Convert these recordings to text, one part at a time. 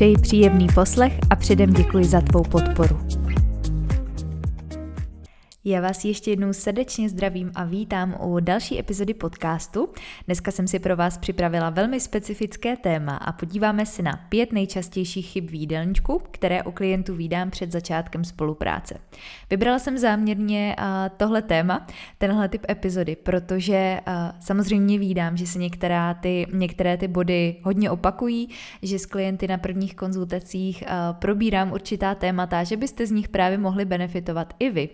Přeji příjemný poslech a předem děkuji za tvou podporu. Já vás ještě jednou srdečně zdravím a vítám u další epizody podcastu. Dneska jsem si pro vás připravila velmi specifické téma a podíváme se na pět nejčastějších chyb v jídelníčku, které u klientů vídám před začátkem spolupráce. Vybrala jsem záměrně tohle téma, tenhle typ epizody, protože samozřejmě vídám, že se některá ty, některé ty body hodně opakují, že s klienty na prvních konzultacích probírám určitá témata, že byste z nich právě mohli benefitovat i vy.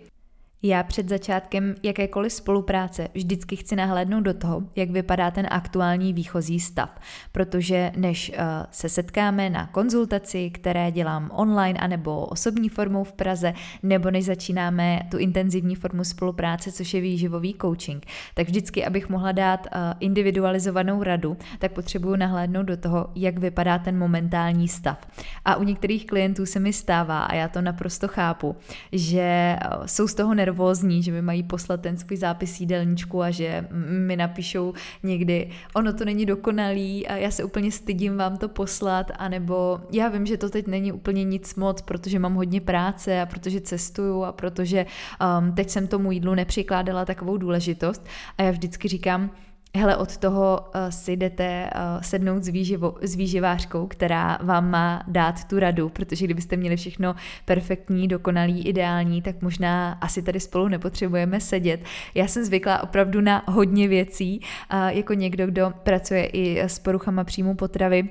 Já před začátkem jakékoliv spolupráce vždycky chci nahlédnout do toho, jak vypadá ten aktuální výchozí stav, protože než uh, se setkáme na konzultaci, které dělám online anebo osobní formou v Praze, nebo než začínáme tu intenzivní formu spolupráce, což je výživový coaching, tak vždycky, abych mohla dát uh, individualizovanou radu, tak potřebuju nahlédnout do toho, jak vypadá ten momentální stav. A u některých klientů se mi stává, a já to naprosto chápu, že uh, jsou z toho nervózní, že mi mají poslat ten svůj zápis jídelníčku a že mi napíšou někdy, ono to není dokonalý a já se úplně stydím vám to poslat, anebo já vím, že to teď není úplně nic moc, protože mám hodně práce a protože cestuju a protože um, teď jsem tomu jídlu nepřikládala takovou důležitost a já vždycky říkám, hele, od toho uh, si jdete uh, sednout s, výživo, s výživářkou, která vám má dát tu radu, protože kdybyste měli všechno perfektní, dokonalý, ideální, tak možná asi tady spolu nepotřebujeme sedět. Já jsem zvyklá opravdu na hodně věcí, uh, jako někdo, kdo pracuje i s poruchama příjmu potravy,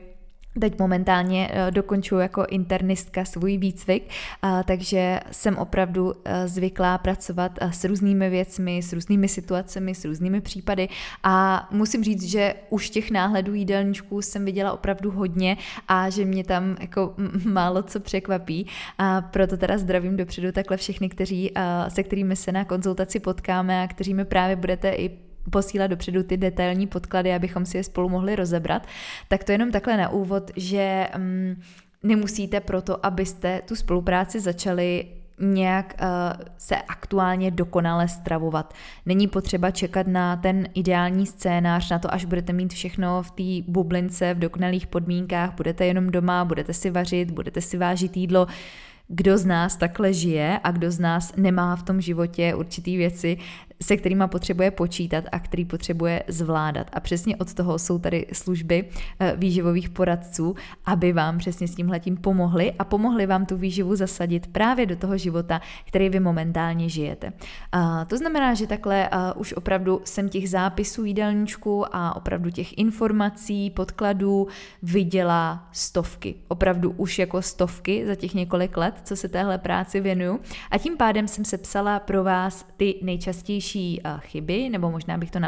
Teď momentálně eh, dokončuji jako internistka svůj výcvik, takže jsem opravdu eh, zvyklá pracovat eh, s různými věcmi, s různými situacemi, s různými případy. A musím říct, že už těch náhledů jídelníčků jsem viděla opravdu hodně a že mě tam jako málo co překvapí. A proto teda zdravím dopředu takhle všechny, kteří, se kterými se na konzultaci potkáme a kteří mi právě budete i posílat dopředu ty detailní podklady, abychom si je spolu mohli rozebrat. Tak to jenom takhle na úvod, že um, nemusíte proto, abyste tu spolupráci začali nějak uh, se aktuálně dokonale stravovat. Není potřeba čekat na ten ideální scénář, na to, až budete mít všechno v té bublince, v dokonalých podmínkách, budete jenom doma, budete si vařit, budete si vážit jídlo. Kdo z nás takhle žije a kdo z nás nemá v tom životě určitý věci, se kterými potřebuje počítat a který potřebuje zvládat. A přesně od toho jsou tady služby eh, výživových poradců, aby vám přesně s tímhletím pomohli a pomohli vám tu výživu zasadit právě do toho života, který vy momentálně žijete. A to znamená, že takhle eh, už opravdu jsem těch zápisů jídelníčku a opravdu těch informací, podkladů viděla stovky. Opravdu už jako stovky za těch několik let, co se téhle práci věnuju. A tím pádem jsem se psala pro vás ty nejčastější nejčastější eh, chyby, nebo možná bych to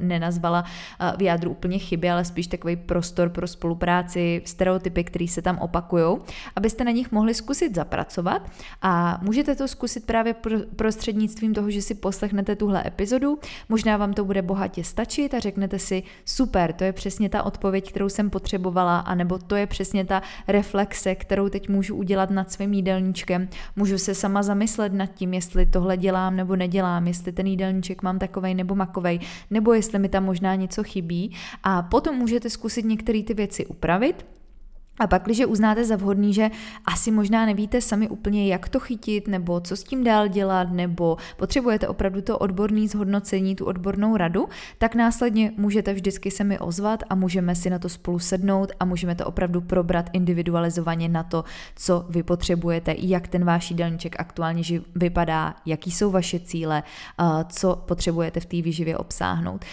nenazvala eh, v jádru úplně chyby, ale spíš takový prostor pro spolupráci, stereotypy, které se tam opakují, abyste na nich mohli zkusit zapracovat. A můžete to zkusit právě prostřednictvím toho, že si poslechnete tuhle epizodu, možná vám to bude bohatě stačit a řeknete si, super, to je přesně ta odpověď, kterou jsem potřebovala, anebo to je přesně ta reflexe, kterou teď můžu udělat nad svým jídelníčkem, můžu se sama zamyslet nad tím, jestli tohle dělám nebo nedělám, jestli ten jídelníček mám takovej nebo makovej, nebo jestli mi tam možná něco chybí. A potom můžete zkusit některé ty věci upravit, a pak, když uznáte za vhodný, že asi možná nevíte sami úplně, jak to chytit, nebo co s tím dál dělat, nebo potřebujete opravdu to odborné zhodnocení, tu odbornou radu, tak následně můžete vždycky se mi ozvat a můžeme si na to spolu sednout a můžeme to opravdu probrat individualizovaně na to, co vy potřebujete, jak ten váš jídelníček aktuálně vypadá, jaký jsou vaše cíle, co potřebujete v té výživě obsáhnout.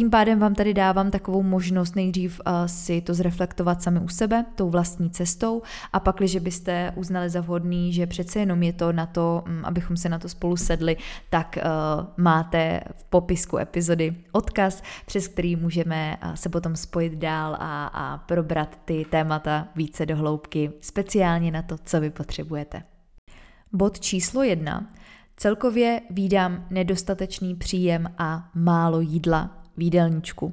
Tím pádem vám tady dávám takovou možnost nejdřív uh, si to zreflektovat sami u sebe, tou vlastní cestou a pak, když byste uznali za vhodný, že přece jenom je to na to, um, abychom se na to spolu sedli, tak uh, máte v popisku epizody odkaz, přes který můžeme uh, se potom spojit dál a, a probrat ty témata více do hloubky, speciálně na to, co vy potřebujete. Bod číslo jedna. Celkově výdám nedostatečný příjem a málo jídla v jídelníčku.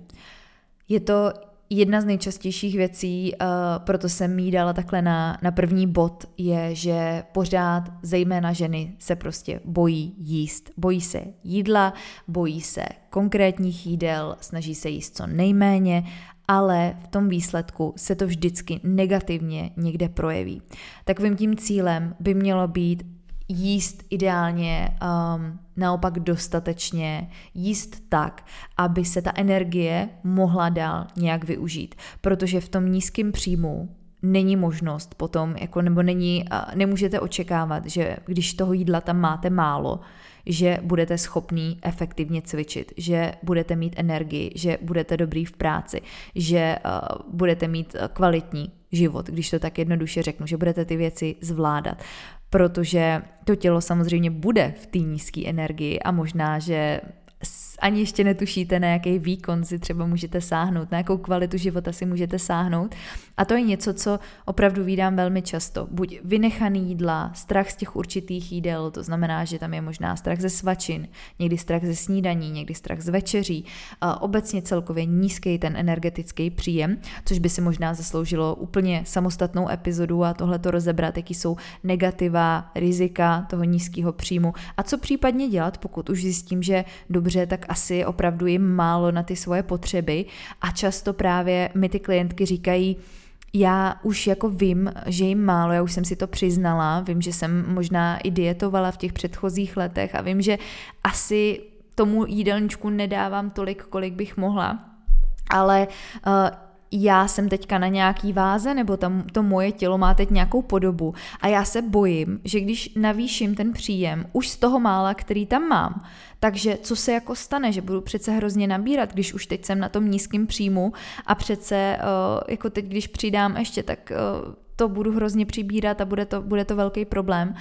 Je to jedna z nejčastějších věcí, uh, proto jsem jí dala takhle na, na první bod, je, že pořád, zejména ženy, se prostě bojí jíst. Bojí se jídla, bojí se konkrétních jídel, snaží se jíst co nejméně ale v tom výsledku se to vždycky negativně někde projeví. Takovým tím cílem by mělo být jíst ideálně um, naopak dostatečně, jíst tak, aby se ta energie mohla dál nějak využít. Protože v tom nízkém příjmu není možnost potom, jako, nebo není, nemůžete očekávat, že když toho jídla tam máte málo, že budete schopný efektivně cvičit, že budete mít energii, že budete dobrý v práci, že uh, budete mít kvalitní život, když to tak jednoduše řeknu, že budete ty věci zvládat protože to tělo samozřejmě bude v té nízké energii a možná, že ani ještě netušíte, na jaký výkon si třeba můžete sáhnout, na jakou kvalitu života si můžete sáhnout. A to je něco, co opravdu vídám velmi často. Buď vynechaný jídla, strach z těch určitých jídel, to znamená, že tam je možná strach ze svačin, někdy strach ze snídaní, někdy strach z večeří, a obecně celkově nízký ten energetický příjem, což by si možná zasloužilo úplně samostatnou epizodu a tohle to rozebrat, jaký jsou negativa, rizika toho nízkého příjmu a co případně dělat, pokud už zjistím, že dobře, tak asi opravdu jim málo na ty svoje potřeby. A často právě mi ty klientky říkají, já už jako vím, že jim málo, já už jsem si to přiznala, vím, že jsem možná i dietovala v těch předchozích letech a vím, že asi tomu jídelníčku nedávám tolik, kolik bych mohla, ale uh, já jsem teďka na nějaký váze, nebo tam to moje tělo má teď nějakou podobu a já se bojím, že když navýším ten příjem už z toho mála, který tam mám, takže co se jako stane, že budu přece hrozně nabírat, když už teď jsem na tom nízkém příjmu a přece eh, jako teď, když přidám ještě, tak eh, to budu hrozně přibírat a bude to, bude to velký problém.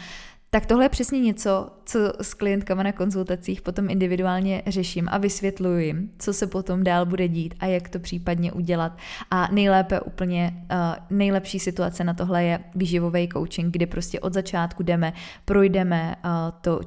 Tak tohle je přesně něco, co s klientkama na konzultacích potom individuálně řeším a vysvětluji jim, co se potom dál bude dít a jak to případně udělat. A nejlépe úplně, uh, nejlepší situace na tohle je výživový coaching, kde prostě od začátku jdeme, projdeme uh, to,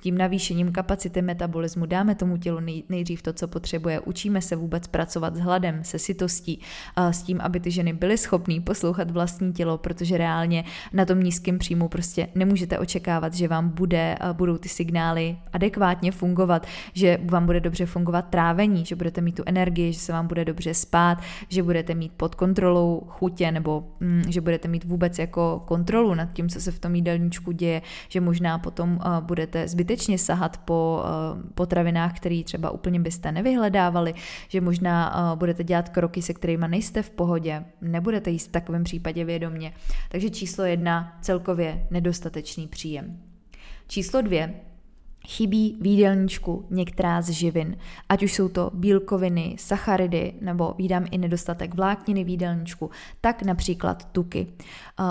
tím navýšením kapacity metabolismu, dáme tomu tělu nej, nejdřív to, co potřebuje, učíme se vůbec pracovat s hladem, se sytostí, uh, s tím, aby ty ženy byly schopné poslouchat vlastní tělo, protože reálně na tom nízkém příjmu prostě nemůžete očekávat, že vám bude, uh, budou ty signály adekvátně fungovat, že vám bude dobře fungovat trávení, že budete mít tu energii, že se vám bude dobře spát, že budete mít pod kontrolou chutě nebo mm, že budete mít vůbec jako kontrolu nad tím, co se v tom jídelníčku děje, že možná potom uh, budete zbytečně sahat po uh, potravinách, které třeba úplně byste nevyhledávali, že možná uh, budete dělat kroky, se kterými nejste v pohodě, nebudete jíst v takovém případě vědomě. Takže číslo jedna, celkově nedostatečný příjem. Číslo dvě, chybí v jídelníčku některá z živin, ať už jsou to bílkoviny, sacharidy nebo výdám i nedostatek vlákniny v jídelníčku, tak například tuky.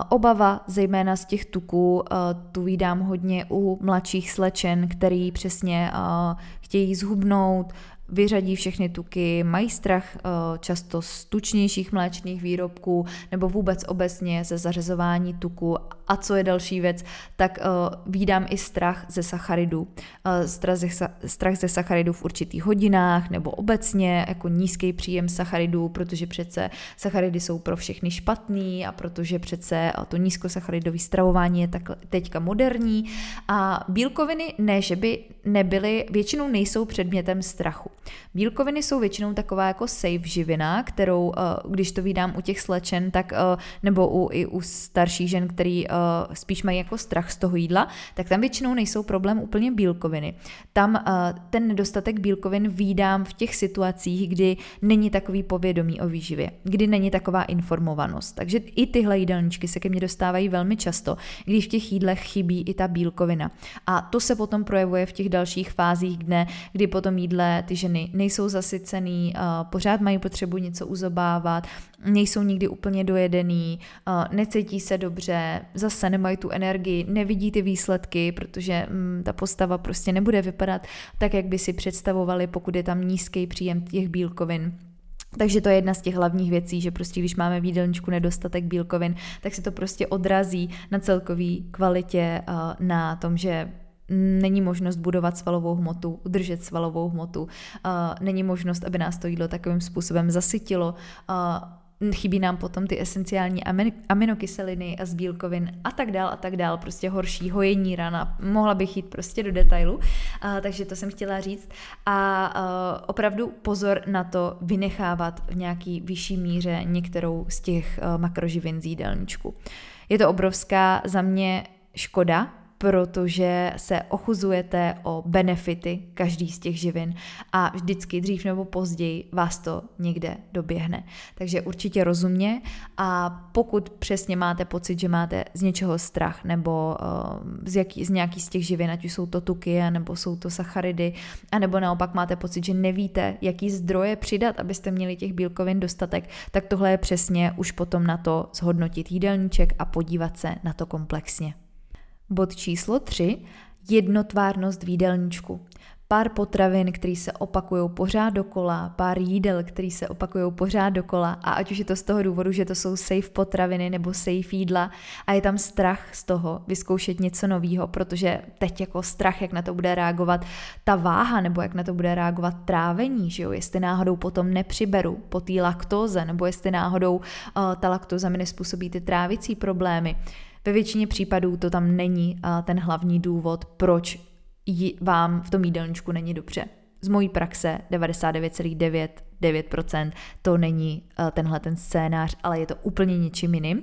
Obava zejména z těch tuků tu výdám hodně u mladších slečen, který přesně chtějí zhubnout, vyřadí všechny tuky, mají strach eh, často z tučnějších mléčných výrobků nebo vůbec obecně ze zařezování tuku. A co je další věc, tak uh, výdám i strach ze sacharidů. Strach, ze, strach ze sacharidů v určitých hodinách nebo obecně jako nízký příjem sacharidů, protože přece sacharidy jsou pro všechny špatný a protože přece to nízkosacharidové stravování je tak teďka moderní a bílkoviny ne, že by nebyly, většinou nejsou předmětem strachu. Bílkoviny jsou většinou taková jako safe živina, kterou, eh, když to vydám u těch slečen, tak eh, nebo u, i u starších žen, který eh, spíš mají jako strach z toho jídla, tak tam většinou nejsou problém úplně bílkoviny. Tam ten nedostatek bílkovin výdám v těch situacích, kdy není takový povědomí o výživě, kdy není taková informovanost. Takže i tyhle jídelníčky se ke mně dostávají velmi často, když v těch jídlech chybí i ta bílkovina. A to se potom projevuje v těch dalších fázích dne, kdy potom jídle ty ženy ženy nejsou zasycený, pořád mají potřebu něco uzobávat, nejsou nikdy úplně dojedený, necítí se dobře, zase nemají tu energii, nevidí ty výsledky, protože mm, ta postava prostě nebude vypadat tak, jak by si představovali, pokud je tam nízký příjem těch bílkovin. Takže to je jedna z těch hlavních věcí, že prostě když máme v nedostatek bílkovin, tak se to prostě odrazí na celkový kvalitě, na tom, že není možnost budovat svalovou hmotu, udržet svalovou hmotu, není možnost, aby nás to jídlo takovým způsobem zasytilo, chybí nám potom ty esenciální aminokyseliny a z bílkovin a tak dál a tak dál, prostě horší hojení rana, mohla bych jít prostě do detailu, a, takže to jsem chtěla říct. A, a opravdu pozor na to vynechávat v nějaký vyšší míře některou z těch makroživin z jídelníčku. Je to obrovská za mě škoda, protože se ochuzujete o benefity každý z těch živin a vždycky dřív nebo později vás to někde doběhne. Takže určitě rozumně a pokud přesně máte pocit, že máte z něčeho strach nebo uh, z, jaký, z nějaký z těch živin, ať už jsou to tuky, nebo jsou to sacharidy, anebo naopak máte pocit, že nevíte, jaký zdroje přidat, abyste měli těch bílkovin dostatek, tak tohle je přesně už potom na to zhodnotit jídelníček a podívat se na to komplexně. Bod číslo 3. Jednotvárnost v jídelníčku. Pár potravin, které se opakují pořád dokola, pár jídel, které se opakují pořád dokola a ať už je to z toho důvodu, že to jsou safe potraviny nebo safe jídla a je tam strach z toho vyzkoušet něco nového, protože teď jako strach, jak na to bude reagovat ta váha nebo jak na to bude reagovat trávení, že jo, jestli náhodou potom nepřiberu po té laktóze nebo jestli náhodou uh, ta laktóza mi nespůsobí ty trávicí problémy ve většině případů to tam není ten hlavní důvod, proč vám v tom jídelníčku není dobře. Z mojí praxe 99,9% to není tenhle ten scénář, ale je to úplně něčím jiným.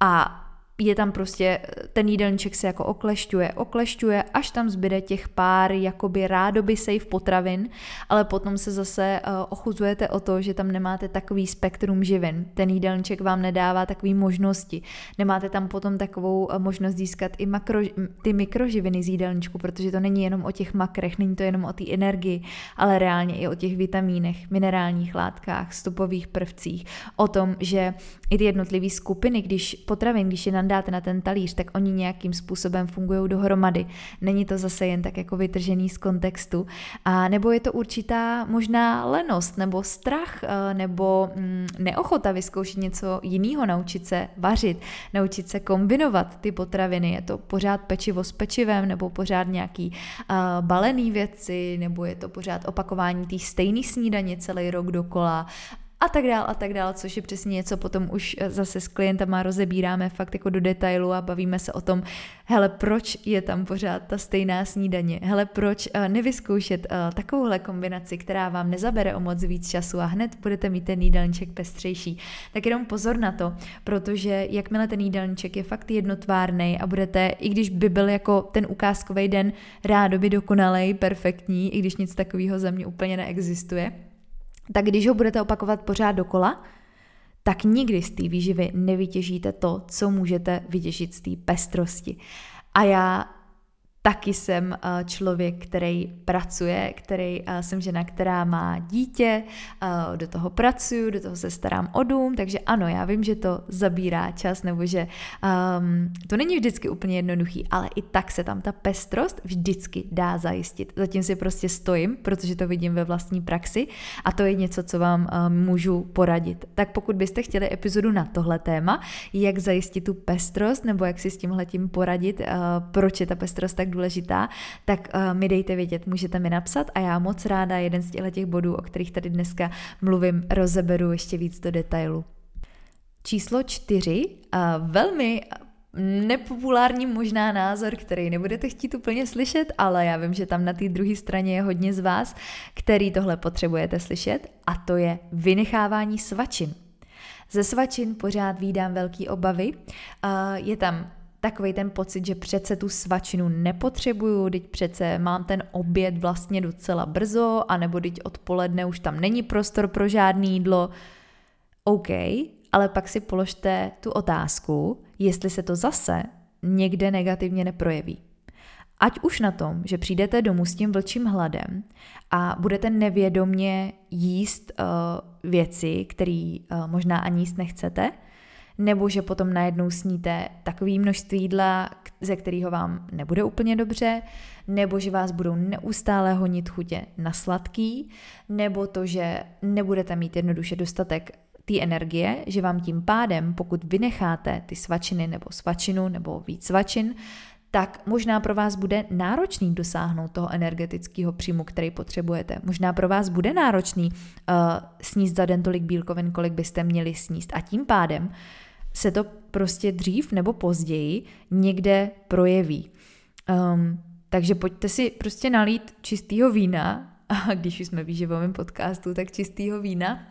A je tam prostě, ten jídelníček se jako oklešťuje, oklešťuje, až tam zbyde těch pár jakoby rádoby safe potravin, ale potom se zase uh, ochuzujete o to, že tam nemáte takový spektrum živin. Ten jídelníček vám nedává takové možnosti. Nemáte tam potom takovou uh, možnost získat i makro, ty mikroživiny z jídelníčku, protože to není jenom o těch makrech, není to jenom o té energii, ale reálně i o těch vitamínech, minerálních látkách, stopových prvcích, o tom, že i ty jednotlivé skupiny, když potravin, když je na dáte na ten talíř, tak oni nějakým způsobem fungují dohromady. Není to zase jen tak jako vytržený z kontextu. A nebo je to určitá možná lenost, nebo strach, eh, nebo mm, neochota vyzkoušet něco jiného, naučit se vařit, naučit se kombinovat ty potraviny. Je to pořád pečivo s pečivem, nebo pořád nějaký uh, balený věci, nebo je to pořád opakování té stejné snídaně celý rok dokola a tak dál a tak dál, což je přesně něco potom už eh, zase s klientama rozebíráme fakt jako do detailu a bavíme se o tom, hele, proč je tam pořád ta stejná snídaně, hele, proč uh, nevyzkoušet uh, takovouhle kombinaci, která vám nezabere o moc víc času a hned budete mít ten jídelníček pestřejší. Tak jenom pozor na to, protože jakmile ten jídelníček je fakt jednotvárný a budete, i když by byl jako ten ukázkový den rádoby dokonalej, perfektní, i když nic takového za mě úplně neexistuje, tak když ho budete opakovat pořád dokola, tak nikdy z té výživy nevytěžíte to, co můžete vytěžit z té pestrosti. A já taky jsem eh, člověk, který pracuje, který eh, jsem žena, která má dítě, eh, do toho pracuju, do toho se starám o dům, takže ano, já vím, že to zabírá čas, nebo že um, to není vždycky úplně jednoduchý, ale i tak se tam ta pestrost vždycky dá zajistit. Zatím si prostě stojím, protože to vidím ve vlastní praxi a to je něco, co vám um, můžu poradit. Tak pokud byste chtěli epizodu na tohle téma, jak zajistit tu pestrost, nebo jak si s tímhletím poradit, uh, proč je ta pestrost tak důležitá, tak uh, mi dejte vědět, můžete mi napsat a já moc ráda jeden z těch bodů, o kterých tady dneska mluvím, rozeberu ještě víc do detailu. Číslo čtyři, uh, velmi nepopulární možná názor, který nebudete chtít úplně slyšet, ale já vím, že tam na té druhé straně je hodně z vás, který tohle potřebujete slyšet a to je vynechávání svačin. Ze svačin pořád výdám velký obavy. Je tam takový ten pocit, že přece tu svačinu nepotřebuju, teď přece mám ten oběd vlastně docela brzo, anebo teď odpoledne už tam není prostor pro žádný jídlo. OK, ale pak si položte tu otázku, jestli se to zase někde negativně neprojeví. Ať už na tom, že přijdete domů s tím vlčím hladem a budete nevědomně jíst uh, věci, které uh, možná ani jíst nechcete, nebo že potom najednou sníte takové množství jídla, ze kterého vám nebude úplně dobře, nebo že vás budou neustále honit chutě na sladký, nebo to, že nebudete mít jednoduše dostatek té energie, že vám tím pádem, pokud vynecháte ty svačiny nebo svačinu nebo víc svačin, tak možná pro vás bude náročný dosáhnout toho energetického příjmu, který potřebujete. Možná pro vás bude náročný uh, sníst za den tolik bílkovin, kolik byste měli sníst. A tím pádem se to prostě dřív nebo později někde projeví. Um, takže pojďte si prostě nalít čistého vína, a když už jsme v výživovém podcastu, tak čistého vína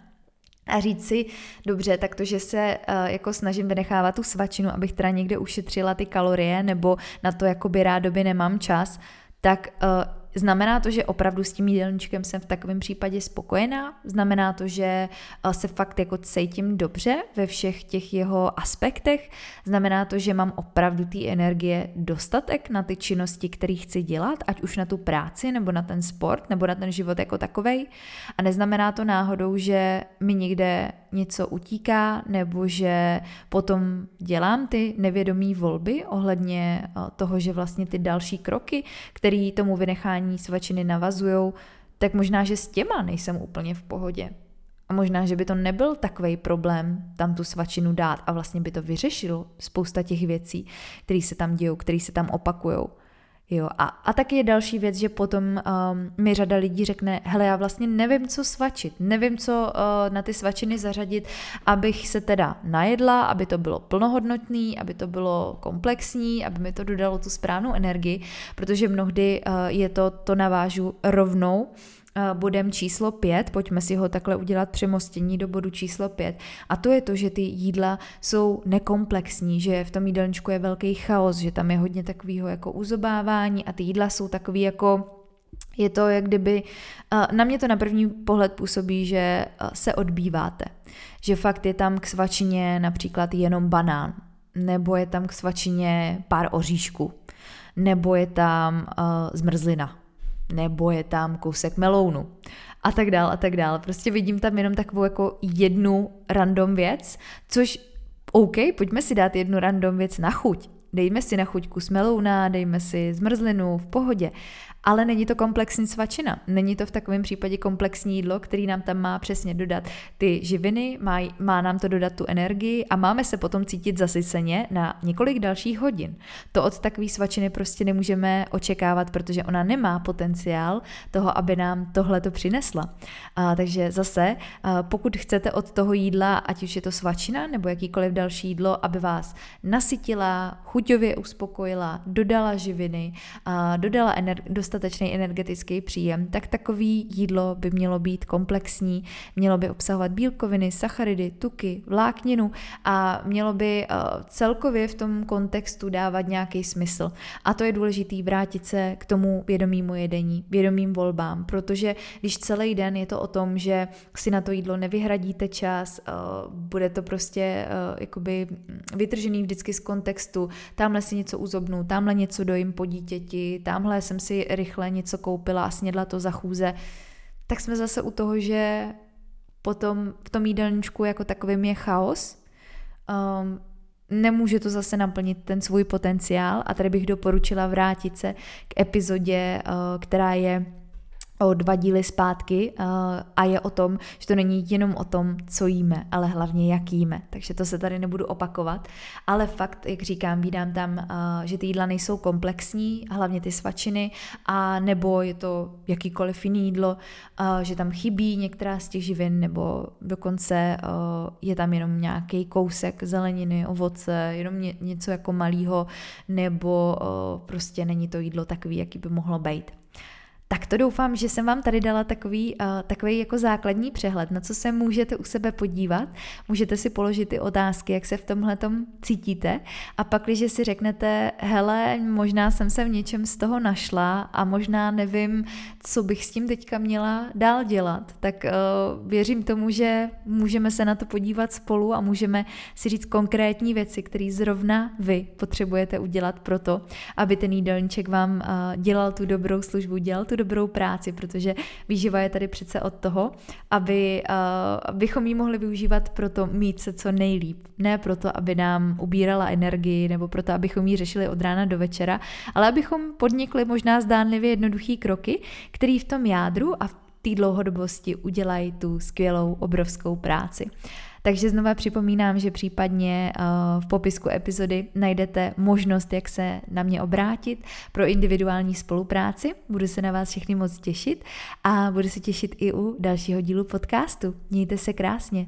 a říct si, dobře, tak to, že se uh, jako snažím vynechávat tu svačinu, abych teda někde ušetřila ty kalorie, nebo na to jakoby rádoby nemám čas, tak uh, Znamená to, že opravdu s tím jídelníčkem jsem v takovém případě spokojená? Znamená to, že eh, se fakt jako cítím dobře ve všech těch jeho aspektech? Znamená to, že mám opravdu té energie dostatek na ty činnosti, které chci dělat, ať už na tu práci, nebo na ten sport, nebo na ten život jako takovej? A neznamená to náhodou, že mi někde něco utíká, nebo že potom dělám ty nevědomí volby ohledně eh, toho, že vlastně ty další kroky, které tomu vynechání svačiny navazují, tak možná, že s těma nejsem úplně v pohodě. A možná, že by to nebyl takový problém tam tu svačinu dát a vlastně by to vyřešilo spousta těch věcí, které se tam dějou, které se tam opakujou. Jo, a, a taky je další věc, že potom um, mi řada lidí řekne, hele, já vlastně nevím, co svačit, nevím, co uh, na ty svačiny zařadit, abych se teda najedla, aby to bylo plnohodnotný, aby to bylo komplexní, aby mi to dodalo tu správnou energii, protože mnohdy uh, je to, to navážu rovnou bodem číslo pět, pojďme si ho takhle udělat přemostění do bodu číslo pět. A to je to, že ty jídla jsou nekomplexní, že v tom jídelníčku je velký chaos, že tam je hodně takového jako uzobávání a ty jídla jsou takový jako je to, jak kdyby, eh, na mě to na první pohled působí, že eh, se odbýváte. Že fakt je tam k svačině například jenom banán, nebo je tam k svačině pár oříšků, nebo je tam uh, zmrzlina, nebo je tam kousek melounu a tak dál a tak dál. Prostě vidím tam jenom takovou jako jednu random věc, což OK, pojďme si dát jednu random věc na chuť. Dejme si na chuť kus melouna, dejme si zmrzlinu v pohodě ale není to komplexní svačina. Není to v takovém případě komplexní jídlo, který nám tam má přesně dodat ty živiny, má, má nám to dodat tu energii a máme se potom cítit zasyceně na několik dalších hodin. To od takové svačiny prostě nemůžeme očekávat, protože ona nemá potenciál toho, aby nám tohle to přinesla. A, takže zase, a pokud chcete od toho jídla, ať už je to svačina nebo jakýkoliv další jídlo, aby vás nasytila, chuťově uspokojila, dodala živiny, a dodala ener- dostatečný energetický příjem, tak takový jídlo by mělo být komplexní, mělo by obsahovat bílkoviny, sacharidy, tuky, vlákninu a mělo by uh, celkově v tom kontextu dávat nějaký smysl. A to je důležité vrátit se k tomu vědomímu jedení, vědomým volbám, protože když celý den je to o tom, že si na to jídlo nevyhradíte čas, uh, bude to prostě uh, jakoby vytržený vždycky z kontextu, tamhle si něco uzobnu, tamhle něco dojím po dítěti, tamhle jsem si rychle něco koupila a snědla to za chůze, tak jsme zase u toho, že potom v tom jídelníčku jako takovým je chaos, um, nemůže to zase naplnit ten svůj potenciál a tady bych doporučila vrátit se k epizodě, uh, která je o dva díly zpátky uh, a je o tom, že to není jenom o tom, co jíme, ale hlavně jak jíme. Takže to se tady nebudu opakovat. Ale fakt, jak říkám, vídám tam, uh, že ty jídla nejsou komplexní, hlavně ty svačiny, a nebo je to jakýkoliv jiný jídlo, uh, že tam chybí některá z těch živin, nebo dokonce je tam jenom nějaký kousek zeleniny, ovoce, jenom ně, něco jako malýho, nebo prostě není to jídlo takový, jaký by mohlo být. Tak to doufám, že jsem vám tady dala takový, uh, takový jako základní přehled, na co se můžete u sebe podívat. Můžete si položit ty otázky, jak se v tomhle cítíte. A pak, když si řeknete, hele, možná jsem se v něčem z toho našla a možná nevím, co bych s tím teďka měla dál dělat, tak uh, věřím tomu, že můžeme se na to podívat spolu a můžeme si říct konkrétní věci, které zrovna vy potřebujete udělat pro to, aby ten jídelníček vám uh, dělal tu dobrou službu, dělal tu dobrou práci, protože výživa je tady přece od toho, aby, uh, abychom ji mohli využívat pro to mít se co nejlíp. Ne proto, aby nám ubírala energii nebo proto, abychom ji řešili od rána do večera, ale abychom podnikli možná zdánlivě jednoduchý kroky, který v tom jádru a v té dlouhodobosti udělají tu skvělou, obrovskou práci. Takže znova připomínám, že případně eh, v popisku epizody najdete možnost, jak se na mě obrátit pro individuální spolupráci. Budu se na vás všechny moc těšit a budu se těšit i u dalšího dílu podcastu. Mějte se krásně.